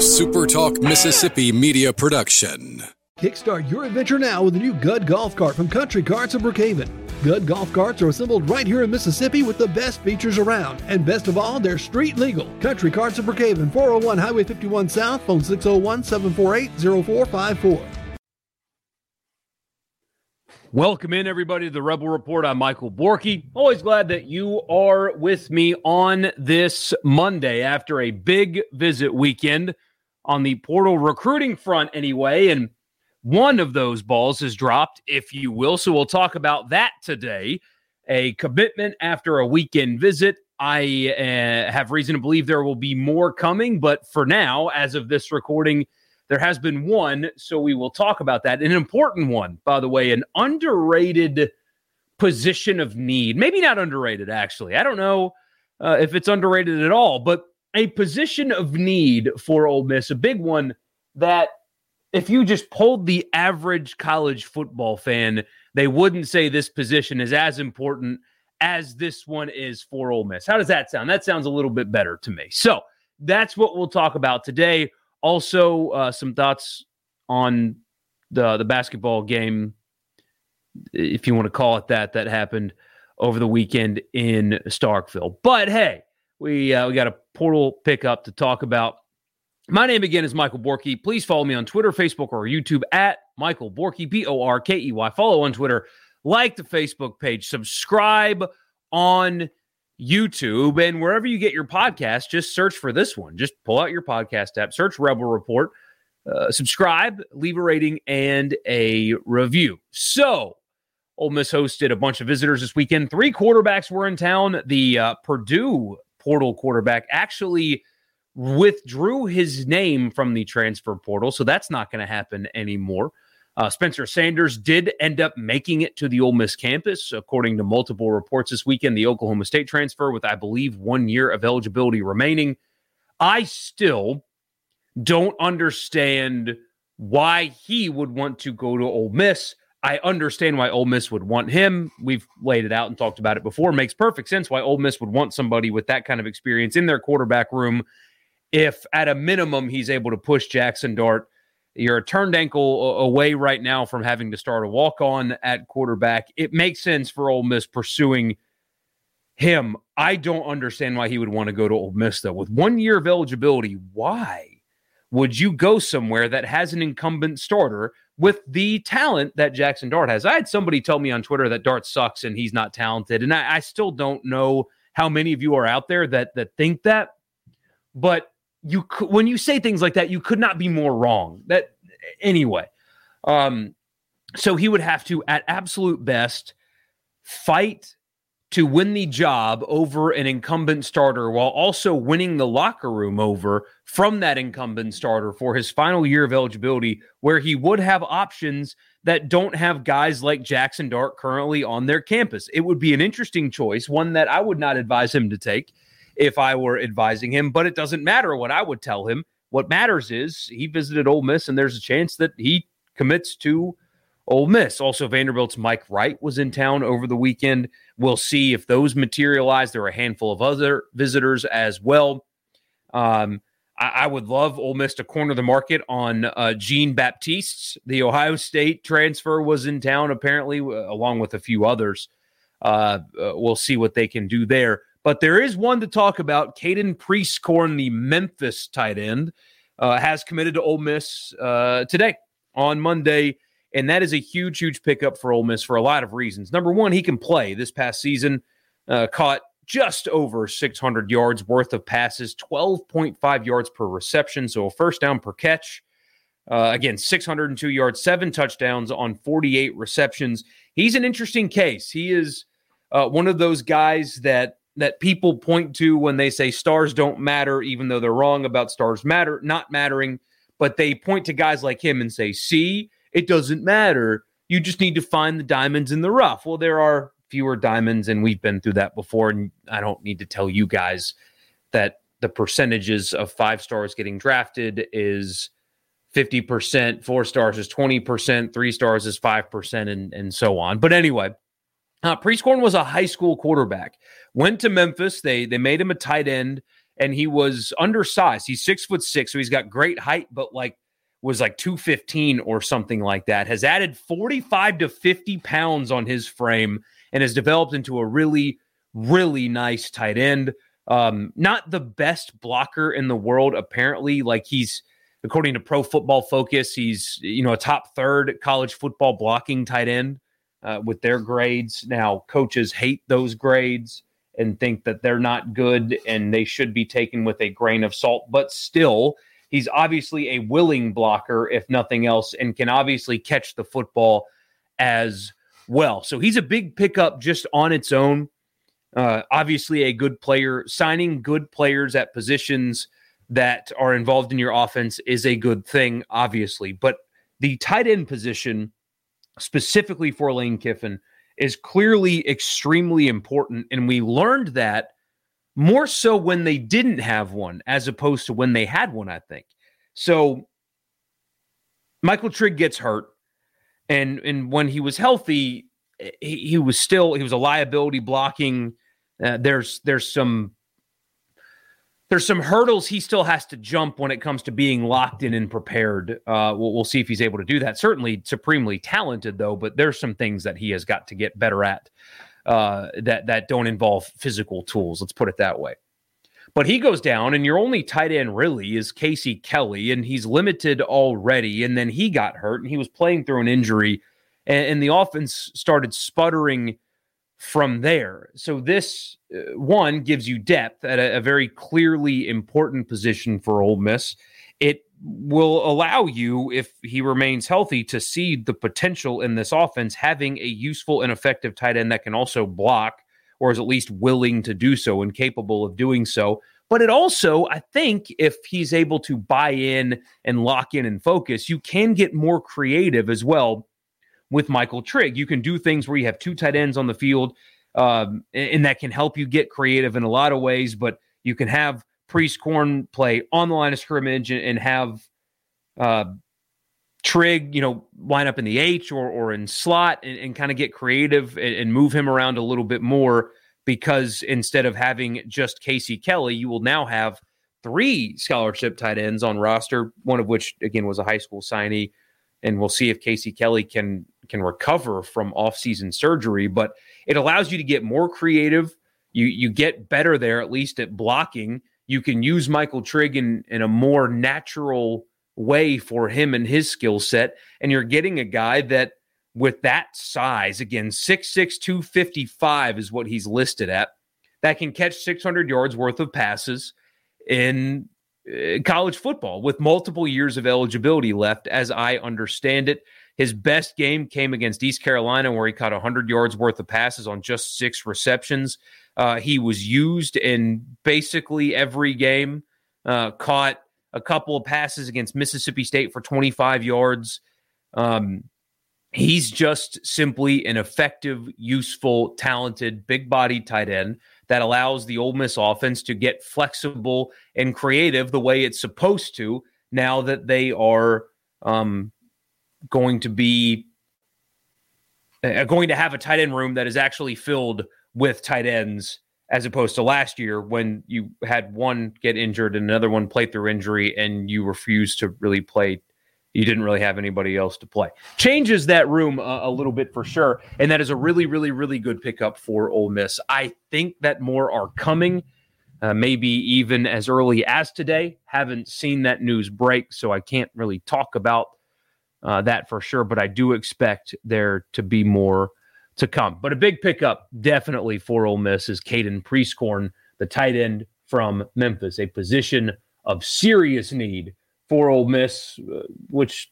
SuperTalk Mississippi media production. Kickstart your adventure now with the new Gud Golf Cart from Country Carts of Brookhaven. Gud Golf Carts are assembled right here in Mississippi with the best features around. And best of all, they're street legal. Country Carts of Brookhaven, 401 Highway 51 South, phone 601 748 0454. Welcome in, everybody, to the Rebel Report. I'm Michael Borky. Always glad that you are with me on this Monday after a big visit weekend on the portal recruiting front, anyway. And one of those balls has dropped, if you will. So we'll talk about that today. A commitment after a weekend visit. I uh, have reason to believe there will be more coming, but for now, as of this recording, there has been one, so we will talk about that. An important one, by the way, an underrated position of need. Maybe not underrated, actually. I don't know uh, if it's underrated at all, but a position of need for Ole Miss, a big one that if you just polled the average college football fan, they wouldn't say this position is as important as this one is for Ole Miss. How does that sound? That sounds a little bit better to me. So that's what we'll talk about today. Also, uh, some thoughts on the the basketball game, if you want to call it that, that happened over the weekend in Starkville. But hey, we uh, we got a portal pickup to talk about. My name again is Michael Borky. Please follow me on Twitter, Facebook, or YouTube at Michael Borky, B O R K E Y. Follow on Twitter, like the Facebook page, subscribe on YouTube, and wherever you get your podcast, just search for this one. Just pull out your podcast app, search Rebel Report, uh, subscribe, leave a rating, and a review. So, Ole Miss hosted a bunch of visitors this weekend. Three quarterbacks were in town. The uh, Purdue portal quarterback actually withdrew his name from the transfer portal, so that's not going to happen anymore. Uh, Spencer Sanders did end up making it to the Ole Miss campus, according to multiple reports this weekend. The Oklahoma State transfer, with I believe one year of eligibility remaining. I still don't understand why he would want to go to Ole Miss. I understand why Ole Miss would want him. We've laid it out and talked about it before. Makes perfect sense why Ole Miss would want somebody with that kind of experience in their quarterback room. If at a minimum he's able to push Jackson Dart you're a turned ankle away right now from having to start a walk on at quarterback. It makes sense for Ole Miss pursuing him. I don't understand why he would want to go to Ole Miss, though. With one year of eligibility, why would you go somewhere that has an incumbent starter with the talent that Jackson Dart has? I had somebody tell me on Twitter that Dart sucks and he's not talented. And I, I still don't know how many of you are out there that that think that. But you when you say things like that, you could not be more wrong. That anyway. Um, so he would have to, at absolute best, fight to win the job over an incumbent starter while also winning the locker room over from that incumbent starter for his final year of eligibility, where he would have options that don't have guys like Jackson Dart currently on their campus. It would be an interesting choice, one that I would not advise him to take if I were advising him, but it doesn't matter what I would tell him. What matters is he visited Ole Miss, and there's a chance that he commits to Ole Miss. Also, Vanderbilt's Mike Wright was in town over the weekend. We'll see if those materialize. There are a handful of other visitors as well. Um, I, I, would love Ole Miss to corner the market on uh, Baptiste. The Ohio State transfer was in town, apparently, along with a few others. Uh, uh, we'll see what they can do there. But there is one to talk about. Caden Prieskorn, the Memphis tight end, uh, has committed to Ole Miss uh, today on Monday. And that is a huge, huge pickup for Ole Miss for a lot of reasons. Number one, he can play. This past season, uh, caught just over 600 yards worth of passes, 12.5 yards per reception. So a first down per catch. Uh, again, 602 yards, seven touchdowns on 48 receptions. He's an interesting case. He is uh, one of those guys that that people point to when they say stars don't matter, even though they're wrong about stars matter not mattering. But they point to guys like him and say, "See, it doesn't matter. You just need to find the diamonds in the rough." Well, there are fewer diamonds, and we've been through that before. And I don't need to tell you guys that the percentages of five stars getting drafted is 50%, four stars is 20%, three stars is 5%, and, and so on. But anyway, uh, Prieskorn was a high school quarterback. Went to Memphis. They they made him a tight end, and he was undersized. He's six foot six, so he's got great height, but like was like 215 or something like that. Has added 45 to 50 pounds on his frame and has developed into a really, really nice tight end. Um, not the best blocker in the world, apparently. Like he's, according to Pro Football Focus, he's you know a top third college football blocking tight end uh, with their grades. Now, coaches hate those grades and think that they're not good and they should be taken with a grain of salt. But still, he's obviously a willing blocker, if nothing else, and can obviously catch the football as well. So he's a big pickup just on its own. Uh, obviously, a good player. Signing good players at positions that are involved in your offense is a good thing, obviously. But the tight end position, specifically for Lane Kiffin, is clearly extremely important. And we learned that more so when they didn't have one as opposed to when they had one, I think. So Michael Trigg gets hurt. And, and when he was healthy, he, he was still he was a liability blocking. Uh, there's there's some there's some hurdles he still has to jump when it comes to being locked in and prepared. Uh, we'll, we'll, see if he's able to do that. Certainly, supremely talented though, but there's some things that he has got to get better at uh, that that don't involve physical tools. Let's put it that way. But he goes down, and your only tight end really is Casey Kelly, and he's limited already. And then he got hurt, and he was playing through an injury, and, and the offense started sputtering from there. So this uh, one gives you depth at a, a, very clearly important position for Ole Miss. It will allow you, if he remains healthy, to see the potential in this offense having a useful and effective tight end that can also block, or is at least willing to do so and capable of doing so. But it also, I think, if he's able to buy in and lock in and focus, you can get more creative as well with Michael Trigg. You can do things where you have two tight ends on the field, um, and that can help you get creative in a lot of ways. But you can have Prieskorn play on the line of scrimmage and, and have uh, Trigg, you know, line up in the H or or in slot and, and kind of get creative and, and move him around a little bit more. Because instead of having just Casey Kelly, you will now have three scholarship tight ends on roster. One of which, again, was a high school signee and we'll see if Casey Kelly can can recover from off-season surgery. But it allows you to get more creative. You you get better there, at least at blocking. You can use Michael Trigg in, in a more natural way for him and his skill set. And you're getting a guy that with that size, again, 6'6, 255 is what he's listed at, that can catch 600 yards worth of passes in uh, college football with multiple years of eligibility left, as I understand it. His best game came against East Carolina, where he caught 100 yards worth of passes on just six receptions. Uh, he was used in basically every game, uh, caught a couple of passes against Mississippi State for 25 yards. Um, he's just simply an effective, useful, talented, big body tight end that allows the Ole Miss offense to get flexible and creative the way it's supposed to now that they are um, going to be uh, going to have a tight end room that is actually filled with tight ends as opposed to last year when you had one get injured and another one play through injury and you refused to really play you didn't really have anybody else to play. Changes that room a, a, little bit for sure, and that is a really, really, really good pickup for Ole Miss. I think that more are coming, uh, maybe even as early as today. Haven't seen that news break, so I can't really talk about uh, that for sure. But I do expect there to be more to come. But a big pickup definitely for Ole Miss is Caden Prieskorn, the tight end from Memphis, a position of serious need for Ole Miss, uh, which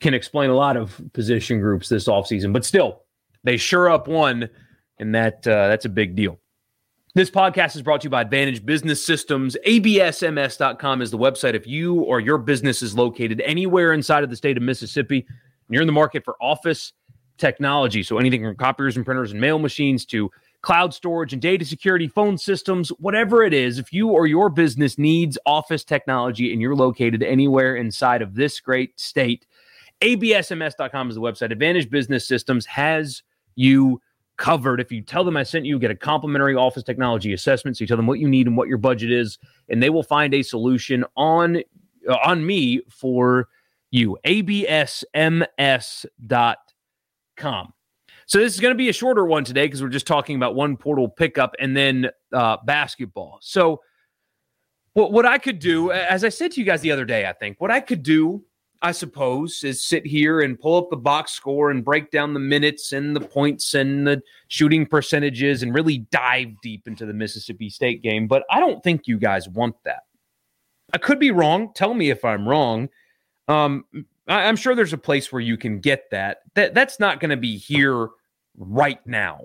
can explain a lot of position groups this offseason. But still, they sure up one, and that uh, that's a big deal. This podcast is brought to you by Advantage Business Systems. ABSMS.com is the website. If you or your business is located anywhere inside of the state of Mississippi, and you're in the market for office technology, so anything from copiers and printers and mail machines to cloud storage and data security, phone systems, whatever it is, if you or your business needs office technology and you're located anywhere inside of this great state, absms.com is the website. Advantage Business Systems has you covered. If you tell them I sent you, get a complimentary office technology assessment. So you tell them what you need and what your budget is, and they will find a solution on uh, on me for you. absms.com. So this is going to be a shorter one today because we're just talking about one portal pickup and then uh, basketball. So what what I could do, as I said to you guys the other day, I think what I could do I suppose, is sit here and pull up the box score and break down the minutes and the points and the shooting percentages and really dive deep into the Mississippi State game. But I don't think you guys want that. I could be wrong. Tell me if I'm wrong. Um, I, am sure there's a place where you can get that. That that's not going to be here right now.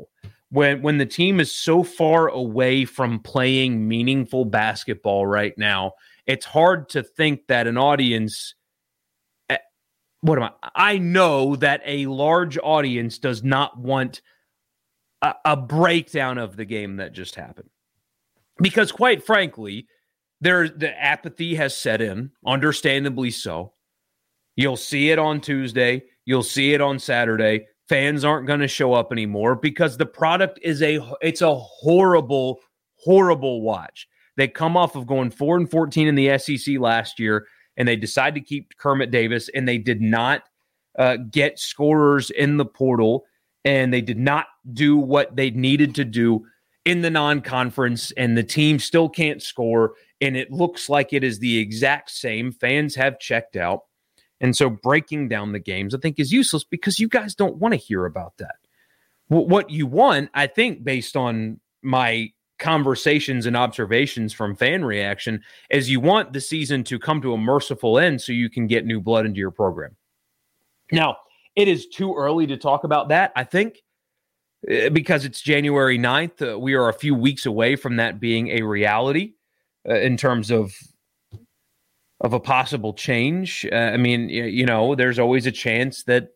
When when the team is so far away from playing meaningful basketball right now, it's hard to think that an audience what am I? I know that a large audience does not want a, a, breakdown of the game that just happened. Because quite frankly, there the apathy has set in, understandably so. You'll see it on Tuesday, you'll see it on Saturday. Fans aren't going to show up anymore because the product is a it's a horrible horrible watch. They come off of going 4 and 14 in the SEC last year and they decided to keep Kermit Davis, and they did not uh, get scorers in the portal, and they did not do what they needed to do in the non-conference, and the team still can't score, and it looks like it is the exact same. Fans have checked out, and so breaking down the games, I think, is useless because you guys don't want to hear about that. What you want, I think, based on my conversations and observations from fan reaction as you want the season to come to a merciful end so you can get new blood into your program. Now, it is too early to talk about that, I think, eh, because it's January 9th. Uh, we are a few weeks away from that being a reality uh, in terms of of a possible change. Uh, I mean, you know, there's always a chance that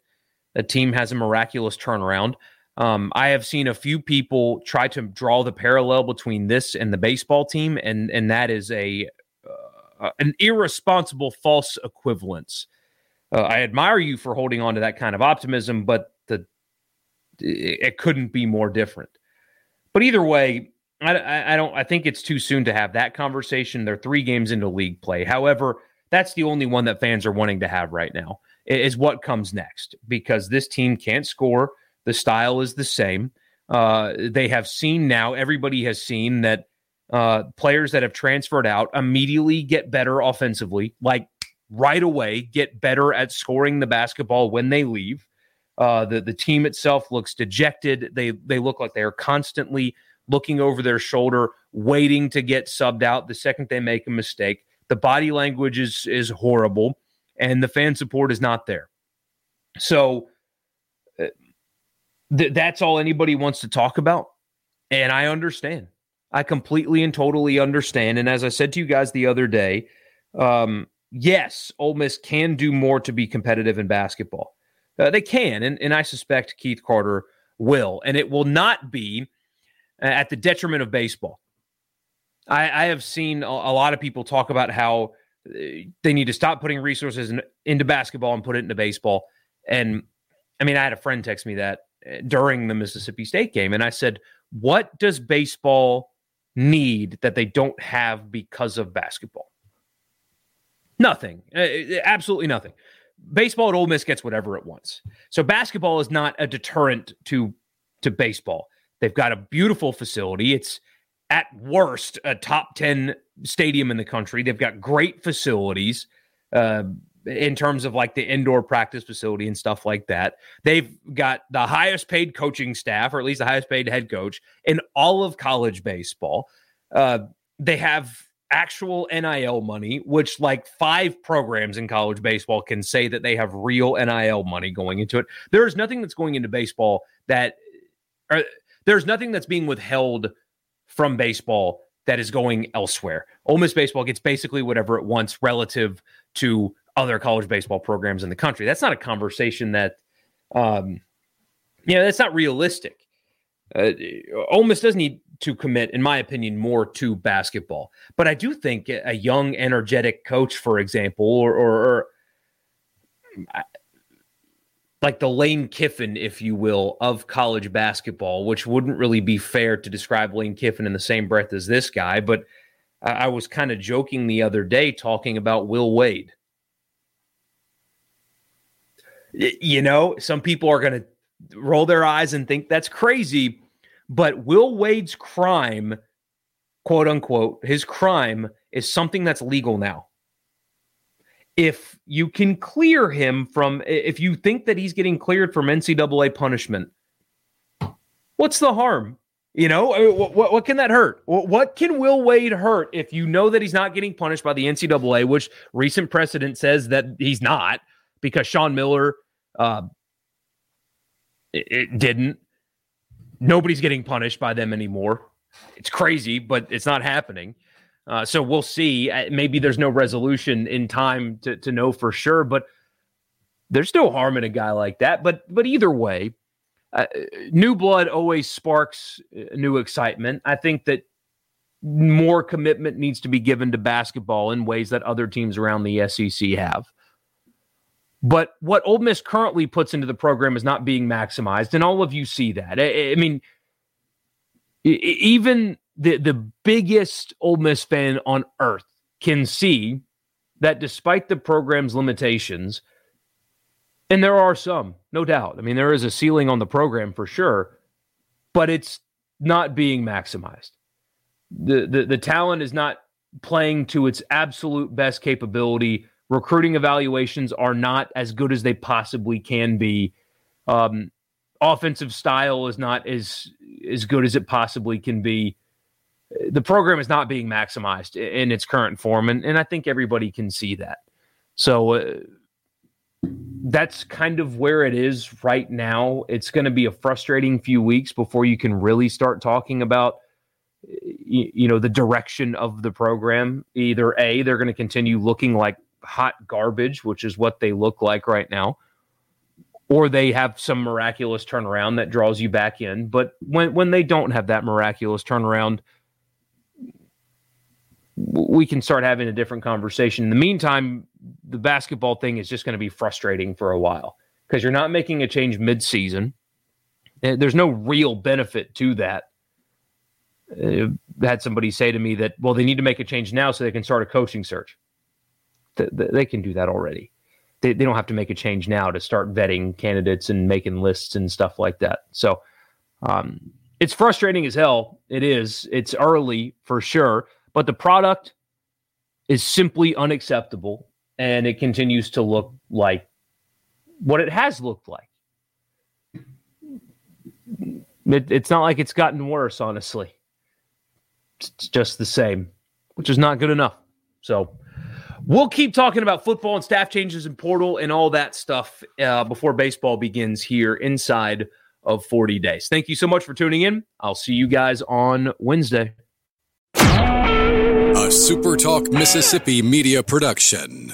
a team has a miraculous turnaround. Um, I have seen a few people try to draw the parallel between this and the baseball team, and and that is a uh, an irresponsible false equivalence. Uh, I admire you for holding on to that kind of optimism, but the it couldn't be more different. But either way, I, I don't. I think it's too soon to have that conversation. They're three games into league play. However, that's the only one that fans are wanting to have right now. Is what comes next because this team can't score. The style is the same. Uh, they have seen now, everybody has seen that uh, players that have transferred out immediately get better offensively, like right away, get better at scoring the basketball when they leave. Uh, the the team itself looks dejected. They they look like they are constantly looking over their shoulder, waiting to get subbed out the second they make a mistake. The body language is is horrible, and the fan support is not there. So th- that's all anybody wants to talk about. And I understand. I completely and totally understand. And as I said to you guys the other day, um, yes, Ole Miss can do more to be competitive in basketball. Uh, they can, and, and I suspect Keith Carter will. And it will not be at the detriment of baseball. I, I have seen a, a, lot of people talk about how uh, they need to stop putting resources in, into basketball and put it into baseball. And I mean, I had a friend text me that during the Mississippi State game. And I said, what does baseball need that they don't have because of basketball? Nothing. Uh, uh, absolutely nothing. Baseball at Ole Miss gets whatever it wants. So basketball is not a deterrent to to baseball. They've got a beautiful facility. It's at worst a top 10 stadium in the country. They've got great facilities. Uh, in terms of like the indoor practice facility and stuff like that. They've got the highest paid coaching staff, or at least the highest paid head coach in all of college baseball. Uh, they have actual NIL money, which like five programs in college baseball can say that they have real NIL money going into it. There is nothing that's going into baseball that, or there's nothing that's being withheld from baseball that is going elsewhere. Ole Miss baseball gets basically whatever it wants relative to other college baseball programs in the country. That's not a conversation that, um, you know, that's not realistic. Uh, Ole Miss does need to commit, in my opinion, more to basketball. But I do think a young, energetic coach, for example, or, or, or like the Lane Kiffin, if you will, of college basketball, which wouldn't really be fair to describe Lane Kiffin in the same breath as this guy. But I was kind of joking the other day talking about Will Wade. You know, some people are going to roll their eyes and think that's crazy, but Will Wade's crime, quote unquote, his crime is something that's legal now if you can clear him from, if you think that he's getting cleared from NCAA punishment, what's the harm? You know, uh, what, what, what, can that hurt? What can Will Wade hurt if you know that he's not getting punished by the NCAA, which recent precedent says that he's not because Sean Miller uh, it, it didn't. Nobody's getting punished by them anymore. It's crazy, but it's not happening. Uh, so we'll see. Uh, maybe there's no resolution in time to, to know for sure, but there's no harm in a guy like that. But but either way, uh, new blood always sparks uh, new excitement. I think that more commitment needs to be given to basketball in ways that other teams around the SEC have. But what Ole Miss currently puts into the program is not being maximized, and all of you see that. I, I mean, even the the biggest Ole Miss fan on earth can see that despite the program's limitations, and there are some, no doubt. I mean, there is a ceiling on the program for sure, but it's not being maximized. The the, the talent is not playing to its absolute best capability. Recruiting evaluations are not as good as they possibly can be. Um, offensive style is not as as good as it possibly can be the program is not being maximized in its current form, and, and I think everybody can see that. So uh, that's kind of where it is right now. It's going to be a frustrating few weeks before you can really start talking about you, you know the direction of the program. Either a they're going to continue looking like hot garbage, which is what they look like right now, or they have some miraculous turnaround that draws you back in. But when when they don't have that miraculous turnaround we can start having a different conversation. In the meantime, the basketball thing is just going to be frustrating for a while because you're not making a change mid-season. Eh, there's no real benefit to that. I uh, had somebody say to me that, well, they need to make a change now so they can start a coaching search. They can do that already. They, they don't have to make a change now to start vetting candidates and making lists and stuff like that. So um, it's frustrating as hell. It is. It's early for sure but the product is simply unacceptable and it continues to look like what it has looked like. It, it's not like it's gotten worse, honestly. It's just the same, which is not good enough. So we'll keep talking about football and staff changes and portal and all that stuff uh, before baseball begins here inside of 40 days. Thank you so much for tuning in. I'll see you guys on Wednesday. A SuperTalk Mississippi media production.